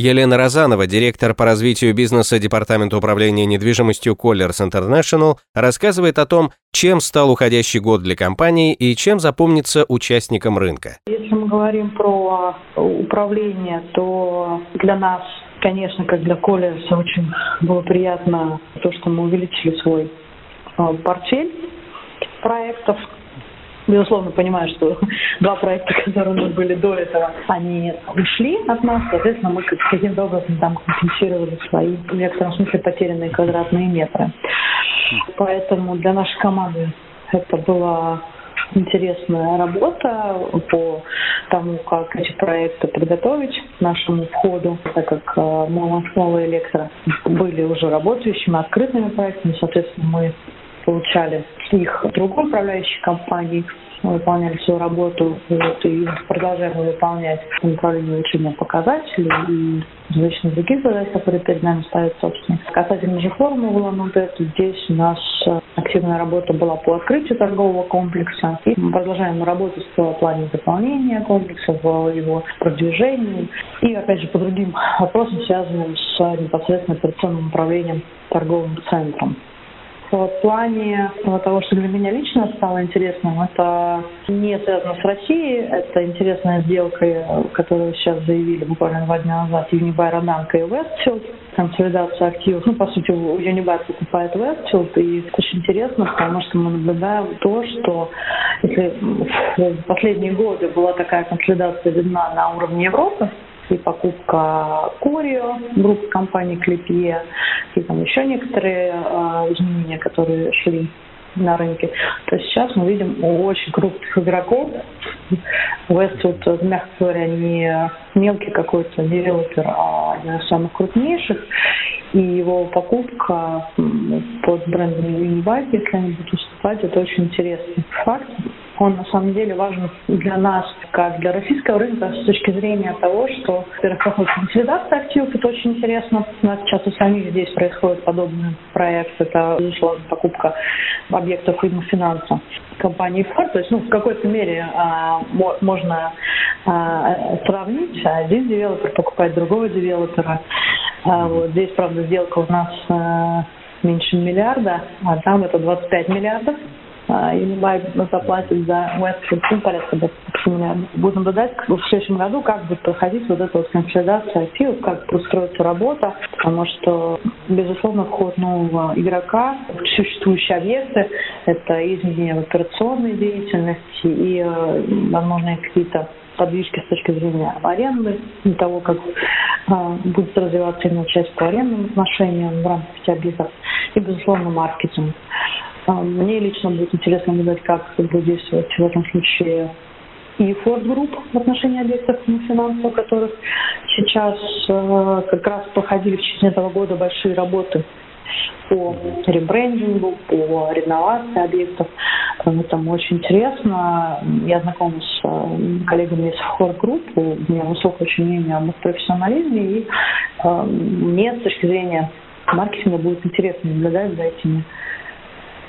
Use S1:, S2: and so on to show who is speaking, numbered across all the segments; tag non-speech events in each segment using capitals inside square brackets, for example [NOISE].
S1: Елена Розанова, директор по развитию бизнеса Департамента управления недвижимостью Colliers International, рассказывает о том, чем стал уходящий год для компании и чем запомнится участникам рынка.
S2: Если мы говорим про управление, то для нас Конечно, как для Коллерса очень было приятно то, что мы увеличили свой а, портфель проектов безусловно, понимаю, что [LAUGHS] два проекта, которые у нас были до этого, они ушли от нас, соответственно, мы каким-то образом там компенсировали свои, в некотором смысле, потерянные квадратные метры. Поэтому для нашей команды это была интересная работа по тому, как эти проекты подготовить к нашему входу, так как э, Молонсмол и Электро были уже работающими, открытыми проектами, соответственно, мы получали их другой управляющей компании, мы выполняли свою работу вот, и продолжаем выполнять по направлению улучшения показателей и различных других задач, которые перед нами ставят собственник. Касательно же формы в Улан-Удэ, здесь у активная работа была по открытию торгового комплекса. И мы продолжаем работать в плане заполнения комплекса, в его продвижении и, опять же, по другим вопросам, связанным с непосредственно операционным управлением торговым центром в плане того, что для меня лично стало интересным, это не связано с Россией, это интересная сделка, которую сейчас заявили буквально два дня назад Unibuy Rodanko и Westfield, консолидация активов. Ну, по сути, Unibuy покупает Westfield, и очень интересно, потому что мы наблюдаем то, что если в последние годы была такая консолидация видна на уровне Европы, и покупка Корио, группы компании Клипье, и там еще некоторые э, изменения, которые шли на рынке, то сейчас мы видим очень крупных игроков. Westwood, мягко говоря, не мелкий какой-то девелопер, а один из самых крупнейших. И его покупка под брендом Univibe, если они будут уступать, это очень интересный факт он на самом деле важен для нас, как для российского рынка, с точки зрения того, что, во-первых, проходит консолидация активов, это очень интересно. У нас сейчас у самих здесь происходит подобный проект, это, безусловно, покупка объектов видно финанса компании Ford. То есть, ну, в какой-то мере а, можно а, сравнить. Один девелопер покупает другого девелопера. А, вот здесь, правда, сделка у нас а, меньше миллиарда, а там это 25 миллиардов. Юнибай заплатит за Westfield ну, порядка 20 миллиардов. Будем наблюдать в следующем году, как будет проходить вот эта вот консолидация активов, как будет строиться работа, потому что, безусловно, вход нового игрока в существующие объекты – это изменение в операционной деятельности и, э, возможно, какие-то подвижки с точки зрения аренды, того, как э, будет развиваться именно часть по арендным отношениям в рамках этих объектов, и, безусловно, маркетинг. А, мне лично будет интересно наблюдать, как будет действовать в этом случае и Ford Group в отношении объектов финансов, у которых сейчас э, как раз проходили в течение этого года большие работы по ребрендингу, по реновации объектов. Поэтому очень интересно. Я знакома с э, коллегами из Ford Group, у меня высокое очень мнение об их профессионализме, и э, мне с точки зрения маркетинга будет интересно наблюдать за этими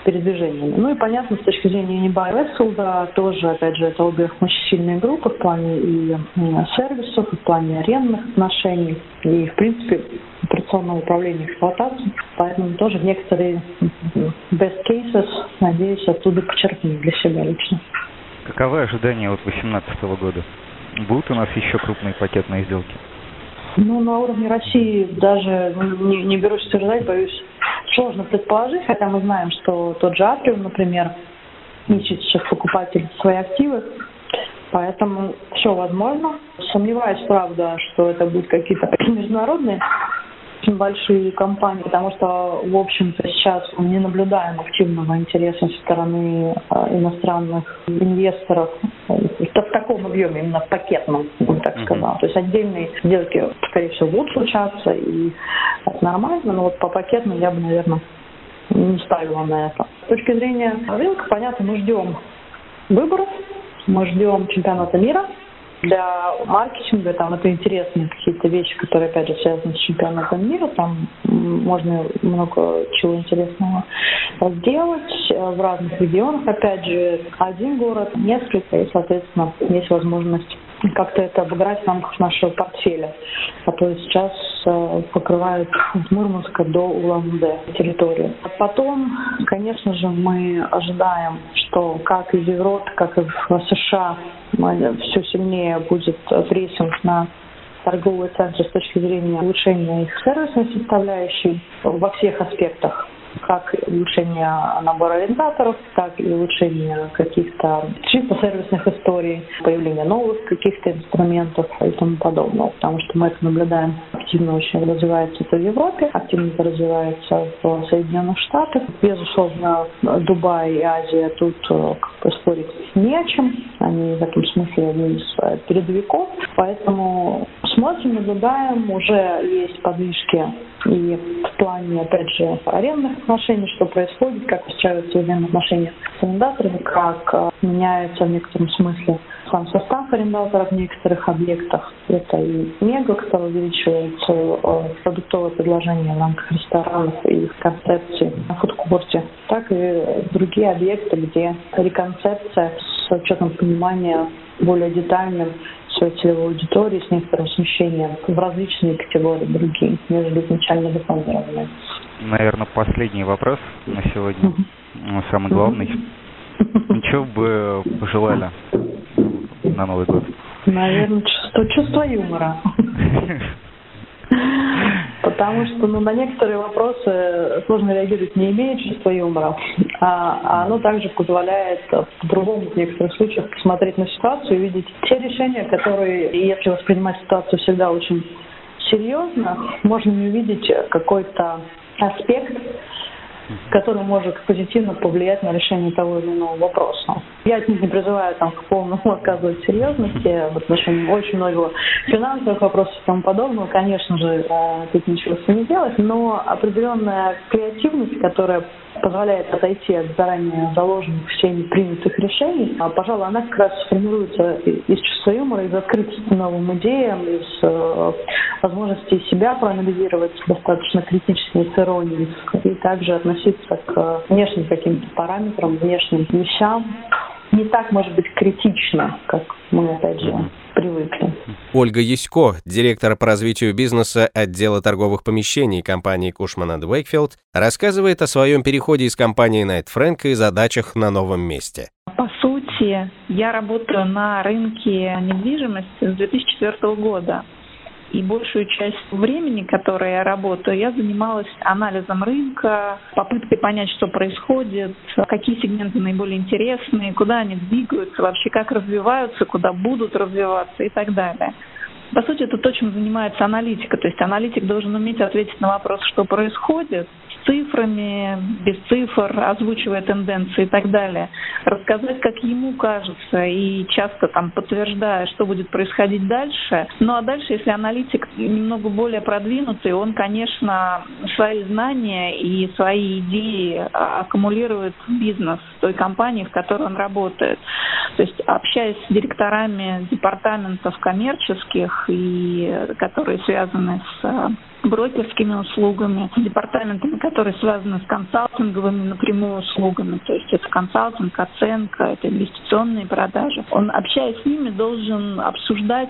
S2: передвижениями. Ну и понятно, с точки зрения Westfield, тоже, опять же, это обе очень сильные группы в плане и сервисов, и в плане арендных отношений, и, в принципе, операционного управления эксплуатацией. Поэтому тоже некоторые best cases, надеюсь, оттуда почерпнуть для себя лично.
S3: Каковы ожидания от 2018 года? Будут у нас еще крупные пакетные сделки?
S2: Ну, на уровне России даже не, не берусь утверждать, боюсь сложно предположить, хотя мы знаем, что тот же Атриум, например, ищет сейчас покупателей свои активы, поэтому все возможно. Сомневаюсь, правда, что это будут какие-то международные очень большие компании, потому что, в общем-то, сейчас мы не наблюдаем активного интереса со стороны э, иностранных инвесторов в таком объеме, именно в пакетном, так uh-huh. сказал. То есть отдельные сделки, скорее всего, будут случаться, и это нормально, но вот по пакетным я бы, наверное, не ставила на это. С точки зрения рынка, понятно, мы ждем выборов Мы ждем чемпионата мира. Для маркетинга, там это интересные какие-то вещи, которые, опять же, связаны с чемпионатом мира, там можно много чего интересного сделать в разных регионах, опять же, один город, несколько, и, соответственно, есть возможность как-то это обыграть в рамках нашего портфеля, который сейчас э, покрывает от Мурманска до Улан-Удэ территорию. А потом, конечно же, мы ожидаем, что как и в Европе, как и в США все сильнее будет прессинг на торговые центры с точки зрения улучшения их сервисной составляющей во всех аспектах как улучшение набора арендаторов, так и улучшение каких-то чисто сервисных историй, появление новых каких-то инструментов и тому подобного. Потому что мы это наблюдаем активно очень развивается это в Европе, активно это развивается в Соединенных Штатах. Безусловно, Дубай и Азия тут э, как бы спорить не о чем. Они в этом смысле одни из э, передовиков. Поэтому смотрим, наблюдаем, уже есть подвижки и в плане, опять же, арендных отношений, что происходит, как выстраиваются взаимоотношения с арендаторами, как э, меняется в некотором смысле сам состав арендаторов в некоторых объектах. Это и мега, который увеличивается э, продуктовое предложение в рамках ресторанов и их концепции на фудкорте, так и другие объекты, где реконцепция с учетом понимания более детальным своей целевой аудитории с некоторым смещением в различные категории другие, нежели изначально запланированные.
S3: Наверное, последний вопрос на сегодня, угу. самый главный. Угу. Чего бы пожелали на Новый год?
S2: Наверное, чувство, чувство юмора. [LAUGHS] Потому что ну, на некоторые вопросы сложно реагировать, не имея чувства юмора. А, а оно также позволяет по-другому в некоторых случаях посмотреть на ситуацию и видеть те решения, которые, если воспринимать ситуацию всегда очень серьезно, можно не увидеть какой-то аспект, который может позитивно повлиять на решение того или иного вопроса. Я от них не призываю там, к полному [LAUGHS] отказывать серьезности в отношении очень многого финансовых вопросов и тому подобного. Конечно же, э, тут ничего с не делать, но определенная креативность, которая позволяет отойти от заранее заложенных всеми принятых решений, а, пожалуй, она как раз формируется из чувства юмора, из открытости новым идеям, из э, возможности себя проанализировать достаточно критично с иронией, и также относиться к внешним каким-то параметрам, внешним вещам. Не так, может быть, критично, как мы, опять же, привыкли.
S1: Ольга Ясько, директор по развитию бизнеса отдела торговых помещений компании Кушман Уэйкфилд, рассказывает о своем переходе из компании Найт Фрэнк и задачах на новом месте.
S4: По сути, я работаю на рынке недвижимости с 2004 года. И большую часть времени, которое я работаю, я занималась анализом рынка, попыткой понять, что происходит, какие сегменты наиболее интересные, куда они двигаются, вообще как развиваются, куда будут развиваться и так далее. По сути, это то, чем занимается аналитика. То есть аналитик должен уметь ответить на вопрос, что происходит, цифрами, без цифр, озвучивая тенденции и так далее, рассказать, как ему кажется, и часто там подтверждая, что будет происходить дальше. Ну а дальше, если аналитик немного более продвинутый, он, конечно, свои знания и свои идеи аккумулирует в бизнес той компании, в которой он работает. То есть общаясь с директорами департаментов коммерческих, и которые связаны с брокерскими услугами, департаментами, которые связаны с консалтинговыми напрямую услугами, то есть это консалтинг, оценка, это инвестиционные продажи. Он, общаясь с ними, должен обсуждать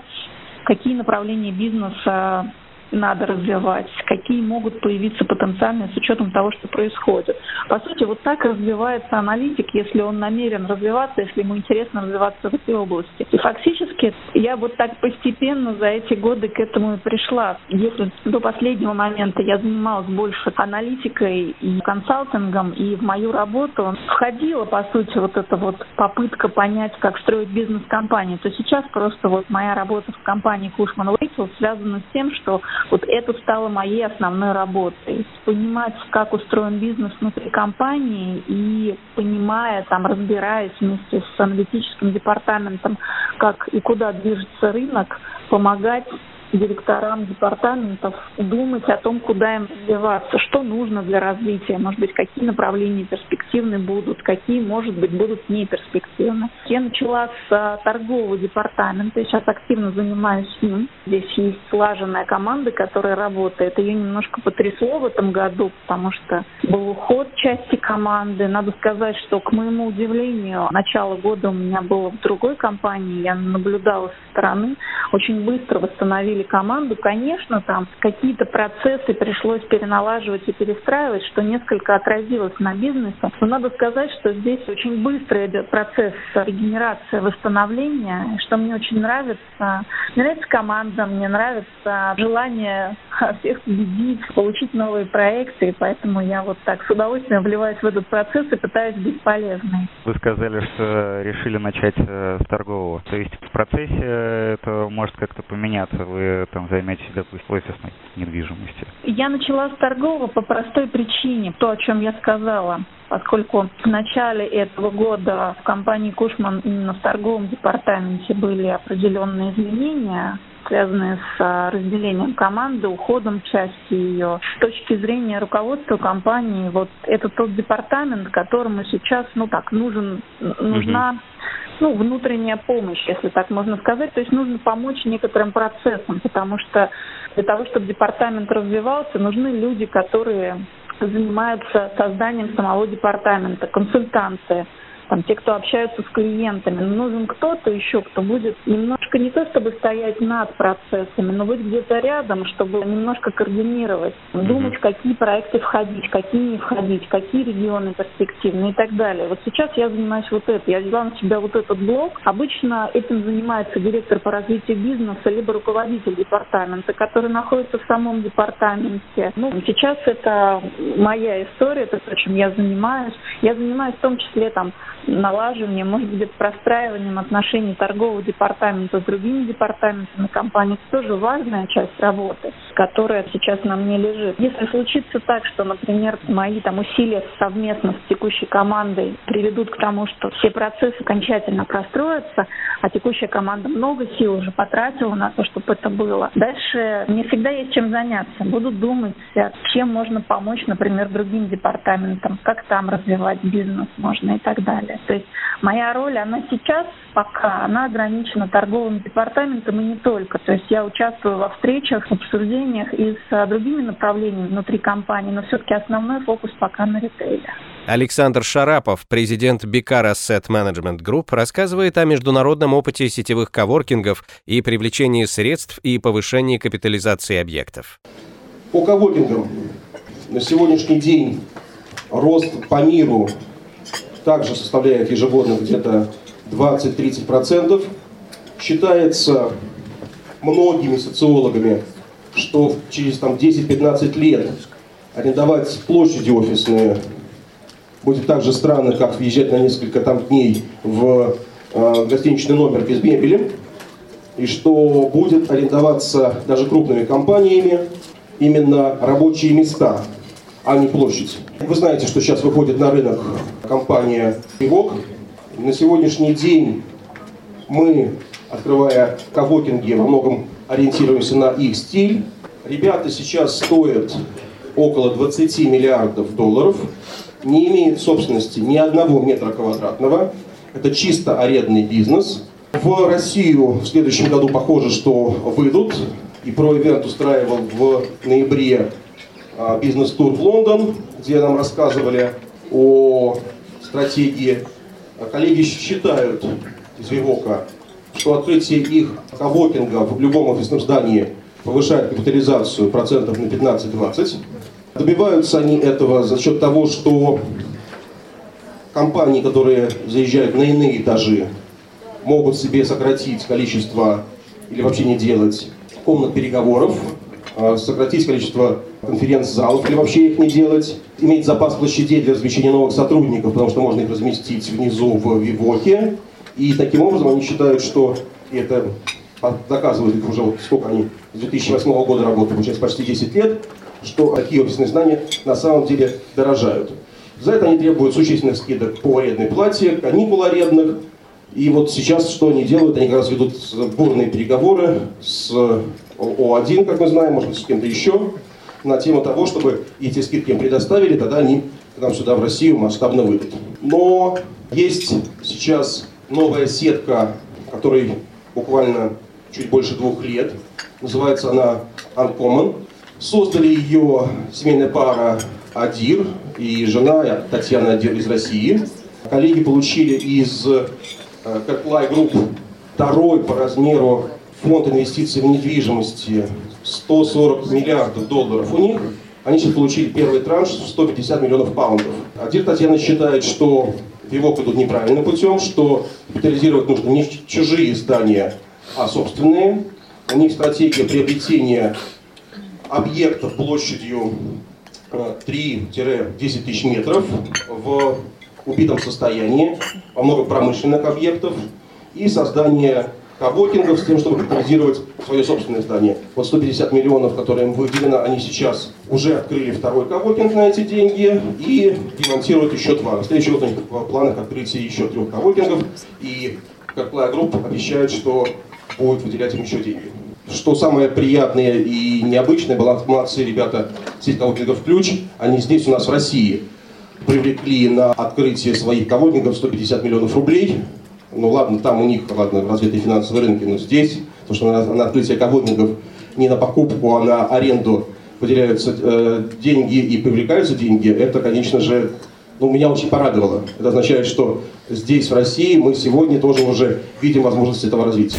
S4: какие направления бизнеса надо развивать, какие могут появиться потенциальные с учетом того, что происходит. По сути, вот так развивается аналитик, если он намерен развиваться, если ему интересно развиваться в этой области. И фактически я вот так постепенно за эти годы к этому и пришла. Если до последнего момента я занималась больше аналитикой и консалтингом, и в мою работу входила, по сути, вот эта вот попытка понять, как строить бизнес-компании, то сейчас просто вот моя работа в компании Кушман Уэйкел связана с тем, что вот это стало моей основной работой. Понимать, как устроен бизнес внутри компании и понимая, там, разбираясь вместе с аналитическим департаментом, как и куда движется рынок, помогать директорам департаментов думать о том, куда им развиваться, что нужно для развития, может быть, какие направления перспективны будут, какие, может быть, будут не перспективны. Я начала с а, торгового департамента, сейчас активно занимаюсь им. Здесь есть слаженная команда, которая работает. Ее немножко потрясло в этом году, потому что был уход части команды. Надо сказать, что, к моему удивлению, начало года у меня было в другой компании, я наблюдала со стороны, очень быстро восстановили команду. Конечно, там какие-то процессы пришлось переналаживать и перестраивать, что несколько отразилось на бизнесе. Но надо сказать, что здесь очень быстро идет процесс регенерации, восстановления, что мне очень нравится. Мне нравится команда, мне нравится желание [LAUGHS] всех победить, получить новые проекты, и поэтому я вот так с удовольствием вливаюсь в этот процесс и пытаюсь быть полезной.
S3: Вы сказали, что решили начать э, с торгового. То есть в процессе это может как-то поменяться, вы там займетесь, допустим, офисной недвижимостью?
S4: Я начала с торгового по простой причине, то, о чем я сказала поскольку в начале этого года в компании Кушман именно в торговом департаменте были определенные изменения, связанные с а, разделением команды, уходом части ее. С точки зрения руководства компании, вот это тот департамент, которому сейчас, ну так, нужен, нужна ну, внутренняя помощь, если так можно сказать. То есть нужно помочь некоторым процессам, потому что для того, чтобы департамент развивался, нужны люди, которые занимаются созданием самого департамента, консультанты, там, те, кто общаются с клиентами. нужен кто-то еще, кто будет немножко не то, чтобы стоять над процессами, но быть где-то рядом, чтобы немножко координировать, mm-hmm. думать, какие проекты входить, какие не входить, какие регионы перспективны и так далее. Вот сейчас я занимаюсь вот это. Я взяла на себя вот этот блок. Обычно этим занимается директор по развитию бизнеса, либо руководитель департамента, который находится в самом департаменте. Ну, сейчас это моя история, это то, чем я занимаюсь. Я занимаюсь в том числе там налаживанием, может быть, простраиванием отношений торгового департамента с другими департаментами компании. Это тоже важная часть работы, которая сейчас на мне лежит. Если случится так, что, например, мои там усилия совместно с текущей командой приведут к тому, что все процессы окончательно простроятся, а текущая команда много сил уже потратила на то, чтобы это было. Дальше не всегда есть чем заняться. Буду думать, чем можно помочь, например, другим департаментам, как там развивать бизнес можно и так далее далее. То есть моя роль, она сейчас пока, она ограничена торговым департаментом и не только. То есть я участвую во встречах, обсуждениях и с другими направлениями внутри компании, но все-таки основной фокус пока на ритейле.
S1: Александр Шарапов, президент Бикар Asset Management Group, рассказывает о международном опыте сетевых коворкингов и привлечении средств и повышении капитализации объектов.
S5: По коворкингам на сегодняшний день рост по миру также составляет ежегодно где-то 20-30%. Считается многими социологами, что через там, 10-15 лет арендовать площади офисные будет так же странно, как въезжать на несколько там дней в э, гостиничный номер без мебели, и что будет арендоваться даже крупными компаниями именно рабочие места, а не площадь. Вы знаете, что сейчас выходит на рынок компания «Ивок». На сегодняшний день мы, открывая коворкинги, во многом ориентируемся на их стиль. Ребята сейчас стоят около 20 миллиардов долларов, не имеют собственности ни одного метра квадратного. Это чисто арендный бизнес. В Россию в следующем году похоже, что выйдут. И про-ивент устраивал в ноябре бизнес-тур в Лондон, где нам рассказывали о стратегии. А коллеги считают из Вивока, что открытие их коворкинга в любом офисном здании повышает капитализацию процентов на 15-20. Добиваются они этого за счет того, что компании, которые заезжают на иные этажи, могут себе сократить количество или вообще не делать комнат переговоров, а, сократить количество конференц-залов или вообще их не делать, иметь запас площадей для размещения новых сотрудников, потому что можно их разместить внизу в Вивоке. И таким образом они считают, что это доказывают их уже вот сколько они с 2008 года работают, получается почти 10 лет, что такие офисные здания на самом деле дорожают. За это они требуют существенных скидок по арендной плате, каникул арендных. И вот сейчас что они делают? Они как раз ведут бурные переговоры с О1, как мы знаем, может быть, с кем-то еще, на тему того, чтобы эти скидки им предоставили, тогда они к нам сюда, в Россию, масштабно выйдут. Но есть сейчас новая сетка, которой буквально чуть больше двух лет. Называется она Uncommon. Создали ее семейная пара Адир и жена Татьяна Адир из России. Коллеги получили из Carlyle Group второй по размеру фонд инвестиций в недвижимости 140 миллиардов долларов у них. Они сейчас получили первый транш 150 миллионов паундов. Адир Татьяна считает, что WeWork идут неправильным путем, что капитализировать нужно не чужие здания, а собственные. У них стратегия приобретения объектов площадью 3-10 э, тысяч метров в убитом состоянии, во много промышленных объектов и создание коворкингов с тем, чтобы капитализировать свое собственное здание. Вот 150 миллионов, которые им выделено, они сейчас уже открыли второй коворкинг на эти деньги и демонтируют еще два. На следующий год у них в планах открытия еще трех коворкингов. И Carlyle Group обещает, что будет выделять им еще деньги. Что самое приятное и необычное, было, молодцы ребята, сеть коворкингов «Ключ», они здесь у нас в России привлекли на открытие своих коворкингов 150 миллионов рублей – ну ладно, там у них, ладно, развитые финансовые рынки, но здесь, то, что на, на открытие коворкингов не на покупку, а на аренду выделяются э, деньги и привлекаются деньги, это, конечно же, ну, меня очень порадовало. Это означает, что здесь, в России, мы сегодня тоже уже видим возможность этого развития.